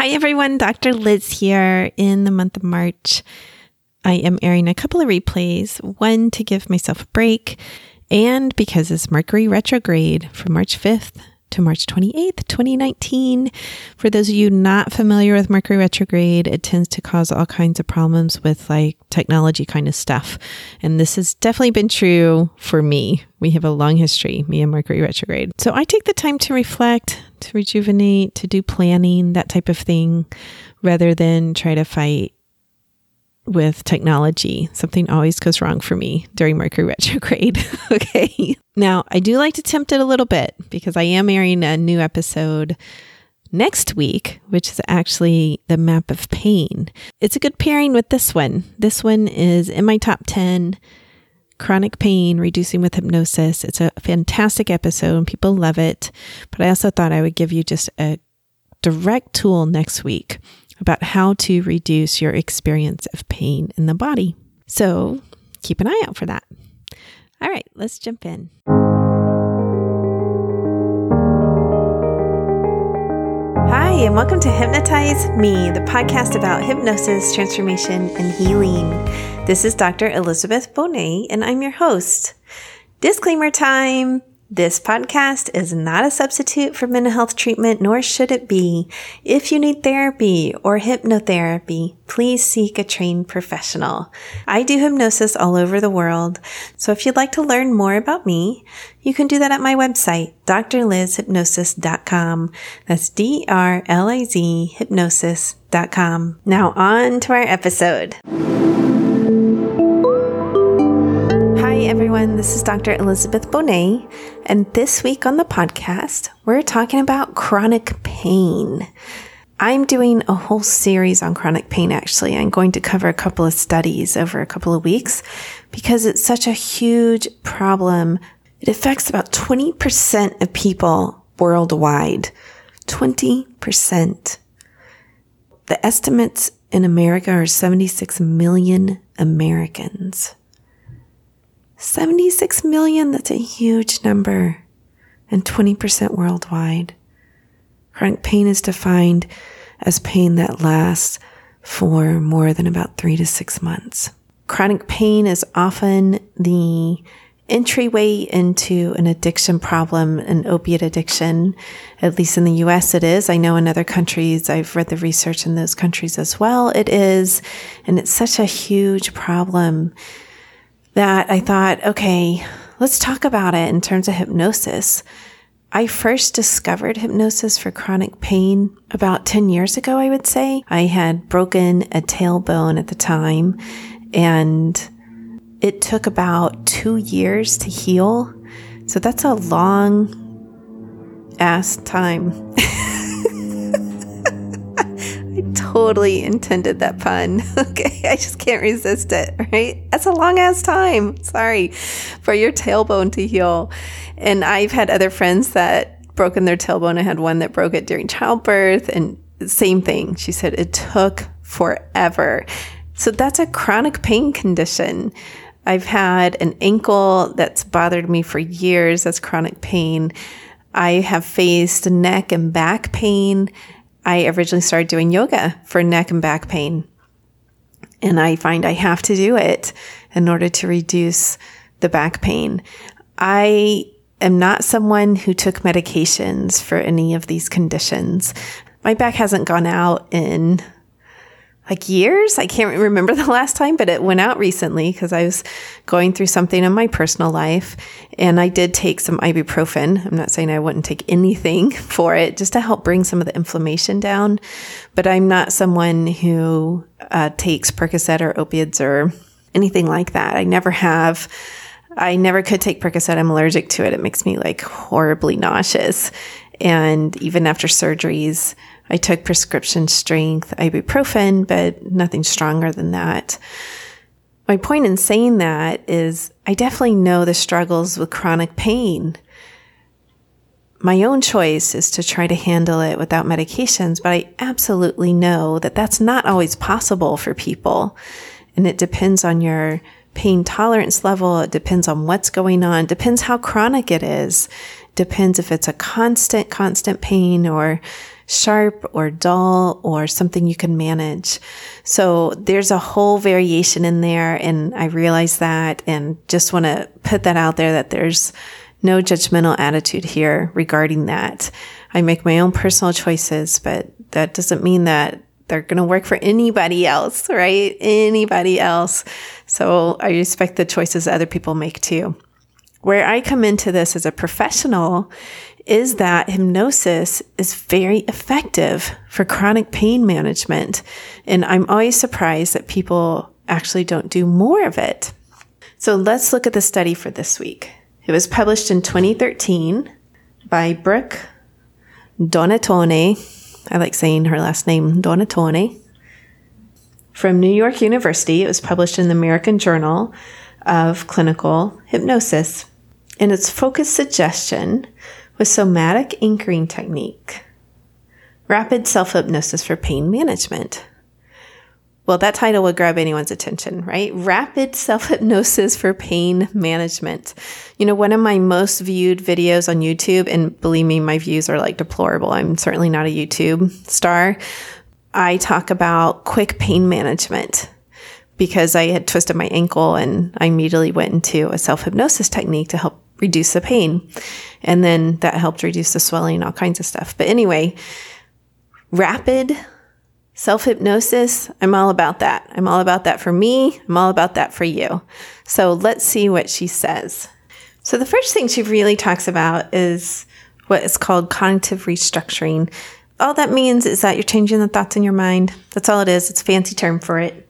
Hi, everyone. Dr. Liz here in the month of March. I am airing a couple of replays, one to give myself a break, and because it's Mercury retrograde from March 5th to March 28th, 2019. For those of you not familiar with Mercury retrograde, it tends to cause all kinds of problems with like technology kind of stuff. And this has definitely been true for me. We have a long history, me and Mercury retrograde. So I take the time to reflect, to rejuvenate, to do planning, that type of thing, rather than try to fight with technology. Something always goes wrong for me during Mercury retrograde. okay. Now, I do like to tempt it a little bit because I am airing a new episode next week, which is actually the map of pain. It's a good pairing with this one. This one is in my top 10 chronic pain reducing with hypnosis. It's a fantastic episode and people love it. But I also thought I would give you just a direct tool next week about how to reduce your experience of pain in the body. So keep an eye out for that. All right, let's jump in. And welcome to Hypnotize Me, the podcast about hypnosis, transformation, and healing. This is Dr. Elizabeth Bonet, and I'm your host. Disclaimer time. This podcast is not a substitute for mental health treatment, nor should it be. If you need therapy or hypnotherapy, please seek a trained professional. I do hypnosis all over the world, so if you'd like to learn more about me, you can do that at my website, drlizhypnosis.com. That's D-R-L-I-Z hypnosis.com. Now on to our episode. Everyone. This is Dr. Elizabeth Bonet, and this week on the podcast, we're talking about chronic pain. I'm doing a whole series on chronic pain, actually. I'm going to cover a couple of studies over a couple of weeks because it's such a huge problem. It affects about 20% of people worldwide. 20%. The estimates in America are 76 million Americans. 76 million, that's a huge number, and 20% worldwide. Chronic pain is defined as pain that lasts for more than about three to six months. Chronic pain is often the entryway into an addiction problem, an opiate addiction. At least in the US, it is. I know in other countries, I've read the research in those countries as well. It is. And it's such a huge problem that I thought, okay, let's talk about it in terms of hypnosis. I first discovered hypnosis for chronic pain about 10 years ago, I would say. I had broken a tailbone at the time and it took about two years to heal. So that's a long ass time. totally intended that pun. Okay, I just can't resist it, right? That's a long ass time. Sorry for your tailbone to heal. And I've had other friends that broken their tailbone. I had one that broke it during childbirth, and same thing. She said it took forever. So that's a chronic pain condition. I've had an ankle that's bothered me for years. That's chronic pain. I have faced neck and back pain I originally started doing yoga for neck and back pain. And I find I have to do it in order to reduce the back pain. I am not someone who took medications for any of these conditions. My back hasn't gone out in like years. I can't remember the last time, but it went out recently because I was going through something in my personal life and I did take some ibuprofen. I'm not saying I wouldn't take anything for it just to help bring some of the inflammation down, but I'm not someone who uh, takes Percocet or opiates or anything like that. I never have. I never could take Percocet. I'm allergic to it. It makes me like horribly nauseous. And even after surgeries, I took prescription strength ibuprofen, but nothing stronger than that. My point in saying that is I definitely know the struggles with chronic pain. My own choice is to try to handle it without medications, but I absolutely know that that's not always possible for people. And it depends on your pain tolerance level. It depends on what's going on. It depends how chronic it is. It depends if it's a constant, constant pain or sharp or dull or something you can manage. So there's a whole variation in there. And I realize that and just want to put that out there that there's no judgmental attitude here regarding that. I make my own personal choices, but that doesn't mean that they're going to work for anybody else, right? Anybody else. So I respect the choices other people make too. Where I come into this as a professional is that hypnosis is very effective for chronic pain management. And I'm always surprised that people actually don't do more of it. So let's look at the study for this week. It was published in 2013 by Brooke Donatone. I like saying her last name, Donatone. From New York University, it was published in the American Journal of Clinical Hypnosis. And its focused suggestion was somatic anchoring technique, rapid self hypnosis for pain management. Well, that title would grab anyone's attention, right? Rapid self hypnosis for pain management. You know, one of my most viewed videos on YouTube, and believe me, my views are like deplorable. I'm certainly not a YouTube star. I talk about quick pain management because I had twisted my ankle and I immediately went into a self hypnosis technique to help reduce the pain. And then that helped reduce the swelling, all kinds of stuff. But anyway, rapid self hypnosis, I'm all about that. I'm all about that for me. I'm all about that for you. So let's see what she says. So the first thing she really talks about is what is called cognitive restructuring. All that means is that you're changing the thoughts in your mind. That's all it is. It's a fancy term for it.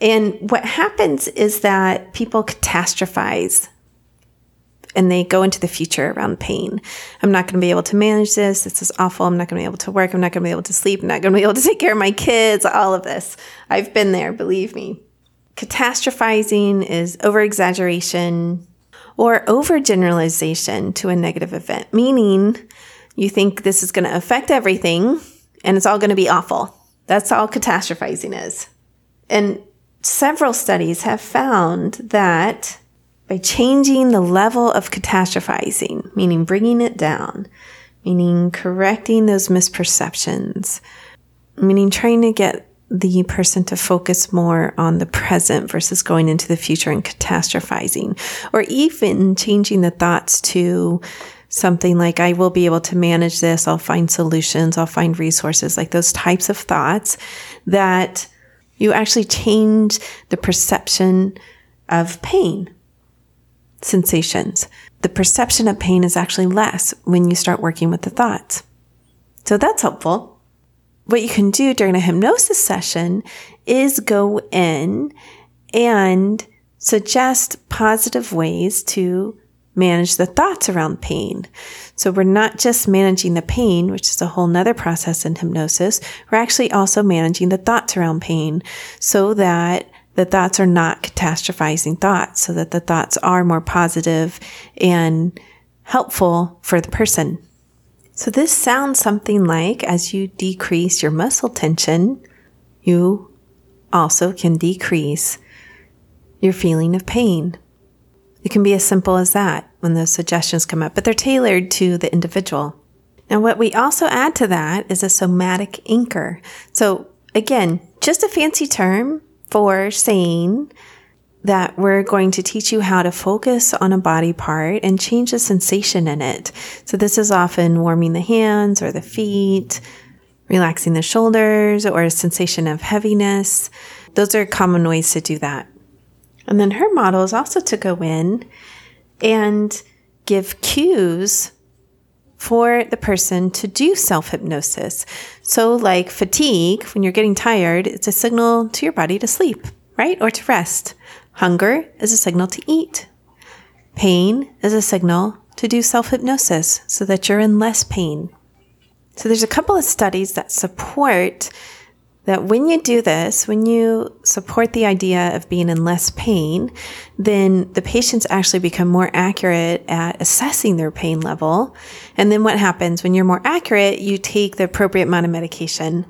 And what happens is that people catastrophize and they go into the future around pain. I'm not going to be able to manage this. This is awful. I'm not going to be able to work. I'm not going to be able to sleep. I'm not going to be able to take care of my kids. All of this. I've been there, believe me. Catastrophizing is over exaggeration or overgeneralization to a negative event, meaning you think this is going to affect everything and it's all going to be awful. That's all catastrophizing is. And several studies have found that by changing the level of catastrophizing, meaning bringing it down, meaning correcting those misperceptions, meaning trying to get the person to focus more on the present versus going into the future and catastrophizing, or even changing the thoughts to something like, I will be able to manage this, I'll find solutions, I'll find resources, like those types of thoughts that you actually change the perception of pain sensations. The perception of pain is actually less when you start working with the thoughts. So that's helpful. What you can do during a hypnosis session is go in and suggest positive ways to manage the thoughts around pain. So we're not just managing the pain, which is a whole nother process in hypnosis. We're actually also managing the thoughts around pain so that the thoughts are not catastrophizing thoughts so that the thoughts are more positive and helpful for the person. So this sounds something like as you decrease your muscle tension, you also can decrease your feeling of pain. It can be as simple as that when those suggestions come up, but they're tailored to the individual. Now, what we also add to that is a somatic anchor. So again, just a fancy term for saying that we're going to teach you how to focus on a body part and change the sensation in it. So this is often warming the hands or the feet, relaxing the shoulders or a sensation of heaviness. Those are common ways to do that. And then her model is also to go in and give cues for the person to do self hypnosis. So, like fatigue, when you're getting tired, it's a signal to your body to sleep, right? Or to rest. Hunger is a signal to eat. Pain is a signal to do self hypnosis so that you're in less pain. So, there's a couple of studies that support that when you do this, when you support the idea of being in less pain, then the patients actually become more accurate at assessing their pain level. And then what happens when you're more accurate, you take the appropriate amount of medication.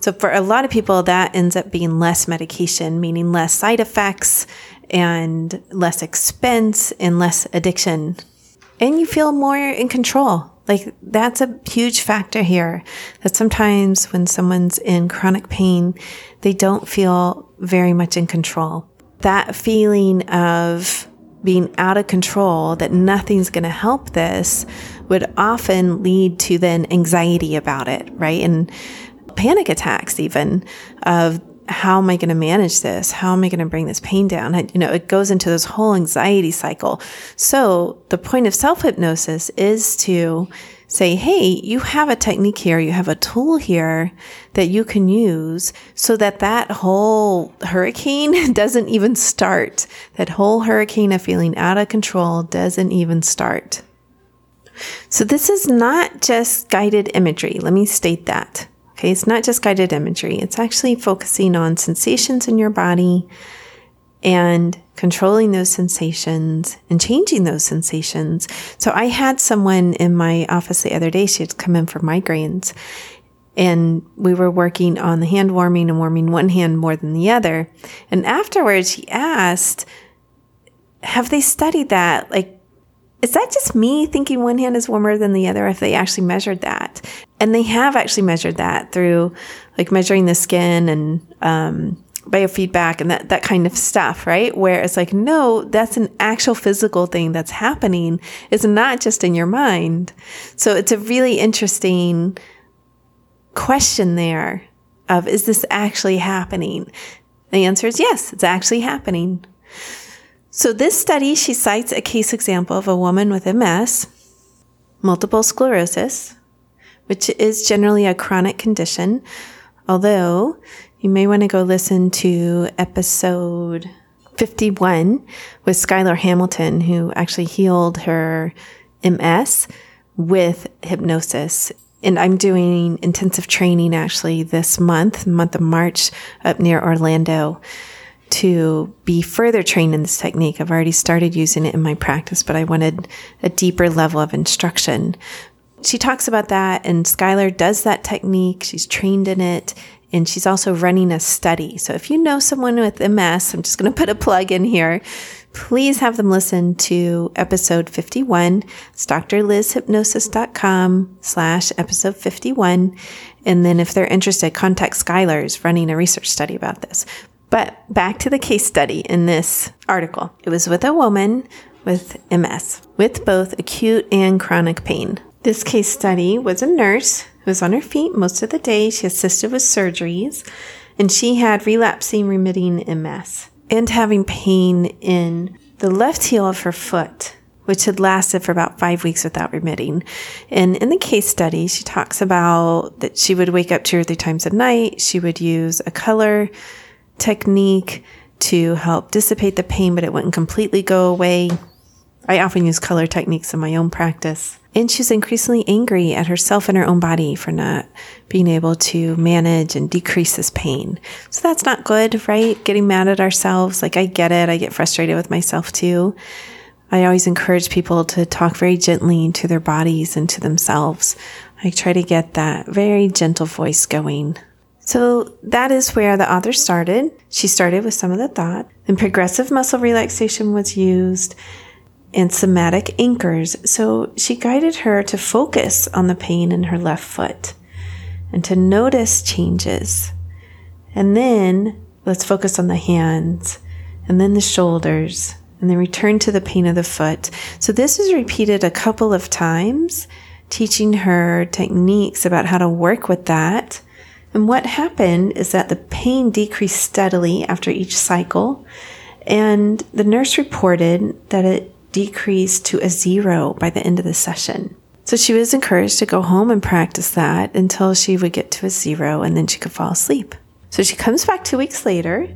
So for a lot of people, that ends up being less medication, meaning less side effects and less expense and less addiction. And you feel more in control Like that's a huge factor here that sometimes when someone's in chronic pain, they don't feel very much in control. That feeling of being out of control, that nothing's going to help this would often lead to then anxiety about it, right? And panic attacks even of how am I going to manage this? How am I going to bring this pain down? You know, it goes into this whole anxiety cycle. So the point of self hypnosis is to say, Hey, you have a technique here. You have a tool here that you can use so that that whole hurricane doesn't even start. That whole hurricane of feeling out of control doesn't even start. So this is not just guided imagery. Let me state that. Okay, it's not just guided imagery, it's actually focusing on sensations in your body and controlling those sensations and changing those sensations. So I had someone in my office the other day, she had come in for migraines and we were working on the hand warming and warming one hand more than the other. And afterwards she asked, have they studied that? Like, is that just me thinking one hand is warmer than the other if they actually measured that? And they have actually measured that through like measuring the skin and um, biofeedback and that, that kind of stuff, right? Where it's like, no, that's an actual physical thing that's happening. It's not just in your mind. So it's a really interesting question there of, is this actually happening? The answer is yes, it's actually happening. So, this study, she cites a case example of a woman with MS, multiple sclerosis, which is generally a chronic condition, although you may want to go listen to episode 51 with Skylar Hamilton, who actually healed her MS with hypnosis. And I'm doing intensive training actually this month, month of March, up near Orlando to be further trained in this technique. I've already started using it in my practice, but I wanted a deeper level of instruction. She talks about that, and Skylar does that technique. She's trained in it, and she's also running a study. So if you know someone with MS, I'm just going to put a plug in here. Please have them listen to episode 51. It's drlizhypnosis.com slash episode 51. And then if they're interested, contact Skylar's running a research study about this. But back to the case study in this article. It was with a woman with MS with both acute and chronic pain. This case study was a nurse who was on her feet most of the day. She assisted with surgeries and she had relapsing remitting MS and having pain in the left heel of her foot which had lasted for about five weeks without remitting. And in the case study, she talks about that she would wake up two or three times a night. She would use a color technique to help dissipate the pain, but it wouldn't completely go away. I often use color techniques in my own practice. And she's increasingly angry at herself and her own body for not being able to manage and decrease this pain. So that's not good, right? Getting mad at ourselves. Like I get it. I get frustrated with myself too. I always encourage people to talk very gently to their bodies and to themselves. I try to get that very gentle voice going. So that is where the author started. She started with some of the thought. Then progressive muscle relaxation was used and somatic anchors. So she guided her to focus on the pain in her left foot and to notice changes. And then let's focus on the hands and then the shoulders and then return to the pain of the foot. So this is repeated a couple of times, teaching her techniques about how to work with that and what happened is that the pain decreased steadily after each cycle, and the nurse reported that it decreased to a zero by the end of the session. So she was encouraged to go home and practice that until she would get to a zero and then she could fall asleep. So she comes back two weeks later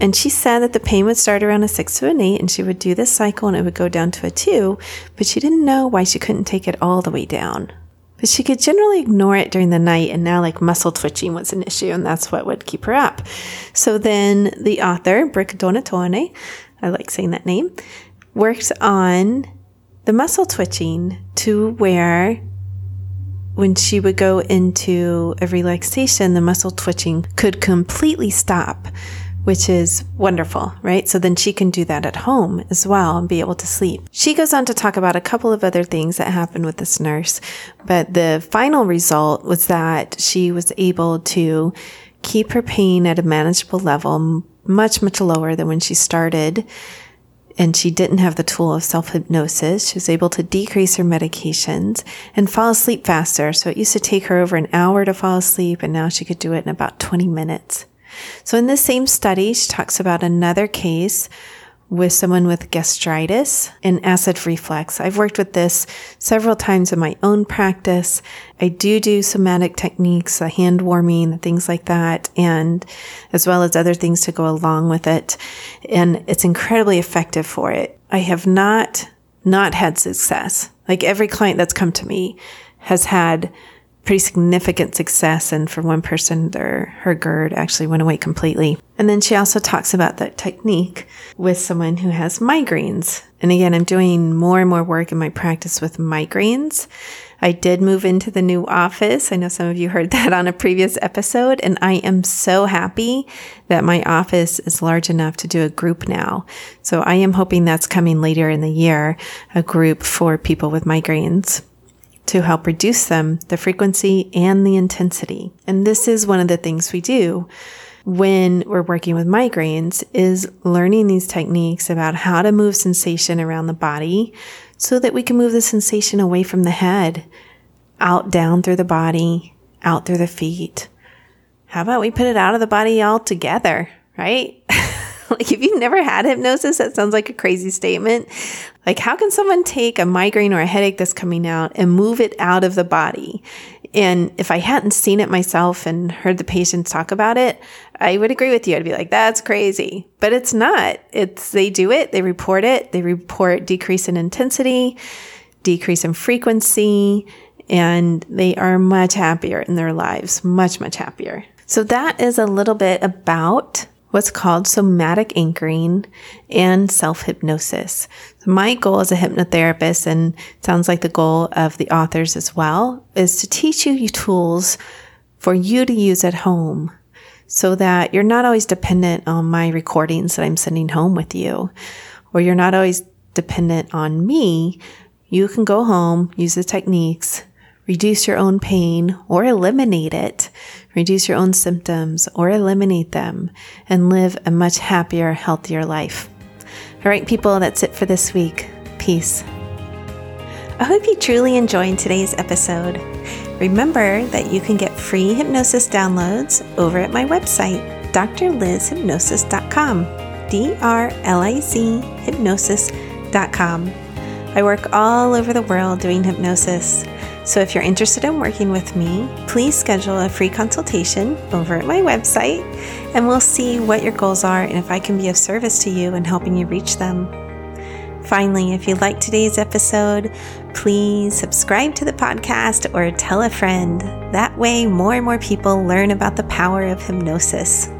and she said that the pain would start around a six to an eight and she would do this cycle and it would go down to a two, but she didn't know why she couldn't take it all the way down but she could generally ignore it during the night and now like muscle twitching was an issue and that's what would keep her up. So then the author, Brooke Donatone, I like saying that name, worked on the muscle twitching to where when she would go into a relaxation, the muscle twitching could completely stop which is wonderful, right? So then she can do that at home as well and be able to sleep. She goes on to talk about a couple of other things that happened with this nurse, but the final result was that she was able to keep her pain at a manageable level, much, much lower than when she started. And she didn't have the tool of self hypnosis. She was able to decrease her medications and fall asleep faster. So it used to take her over an hour to fall asleep, and now she could do it in about 20 minutes. So in the same study, she talks about another case with someone with gastritis and acid reflux. I've worked with this several times in my own practice. I do do somatic techniques, the hand warming, things like that, and as well as other things to go along with it. And it's incredibly effective for it. I have not not had success. Like every client that's come to me has had pretty significant success. And for one person, their, her GERD actually went away completely. And then she also talks about that technique with someone who has migraines. And again, I'm doing more and more work in my practice with migraines. I did move into the new office. I know some of you heard that on a previous episode, and I am so happy that my office is large enough to do a group now. So I am hoping that's coming later in the year, a group for people with migraines to help reduce them, the frequency and the intensity. And this is one of the things we do when we're working with migraines is learning these techniques about how to move sensation around the body so that we can move the sensation away from the head, out down through the body, out through the feet. How about we put it out of the body altogether, right? like if you've never had hypnosis, that sounds like a crazy statement. Like how can someone take a migraine or a headache that's coming out and move it out of the body? And if I hadn't seen it myself and heard the patients talk about it, I would agree with you. I'd be like, that's crazy. But it's not. It's they do it, they report it, they report decrease in intensity, decrease in frequency, and they are much happier in their lives, much, much happier. So that is a little bit about what's called somatic anchoring and self hypnosis. So my goal as a hypnotherapist, and sounds like the goal of the authors as well, is to teach you tools for you to use at home so that you're not always dependent on my recordings that I'm sending home with you, or you're not always dependent on me. You can go home, use the techniques, reduce your own pain or eliminate it reduce your own symptoms, or eliminate them, and live a much happier, healthier life. All right, people, that's it for this week. Peace. I hope you truly enjoyed today's episode. Remember that you can get free hypnosis downloads over at my website, drlizhypnosis.com. D R L I Z hypnosis.com. I work all over the world doing hypnosis. So if you're interested in working with me, please schedule a free consultation over at my website and we'll see what your goals are and if I can be of service to you in helping you reach them. Finally, if you liked today's episode, please subscribe to the podcast or tell a friend. That way, more and more people learn about the power of hypnosis.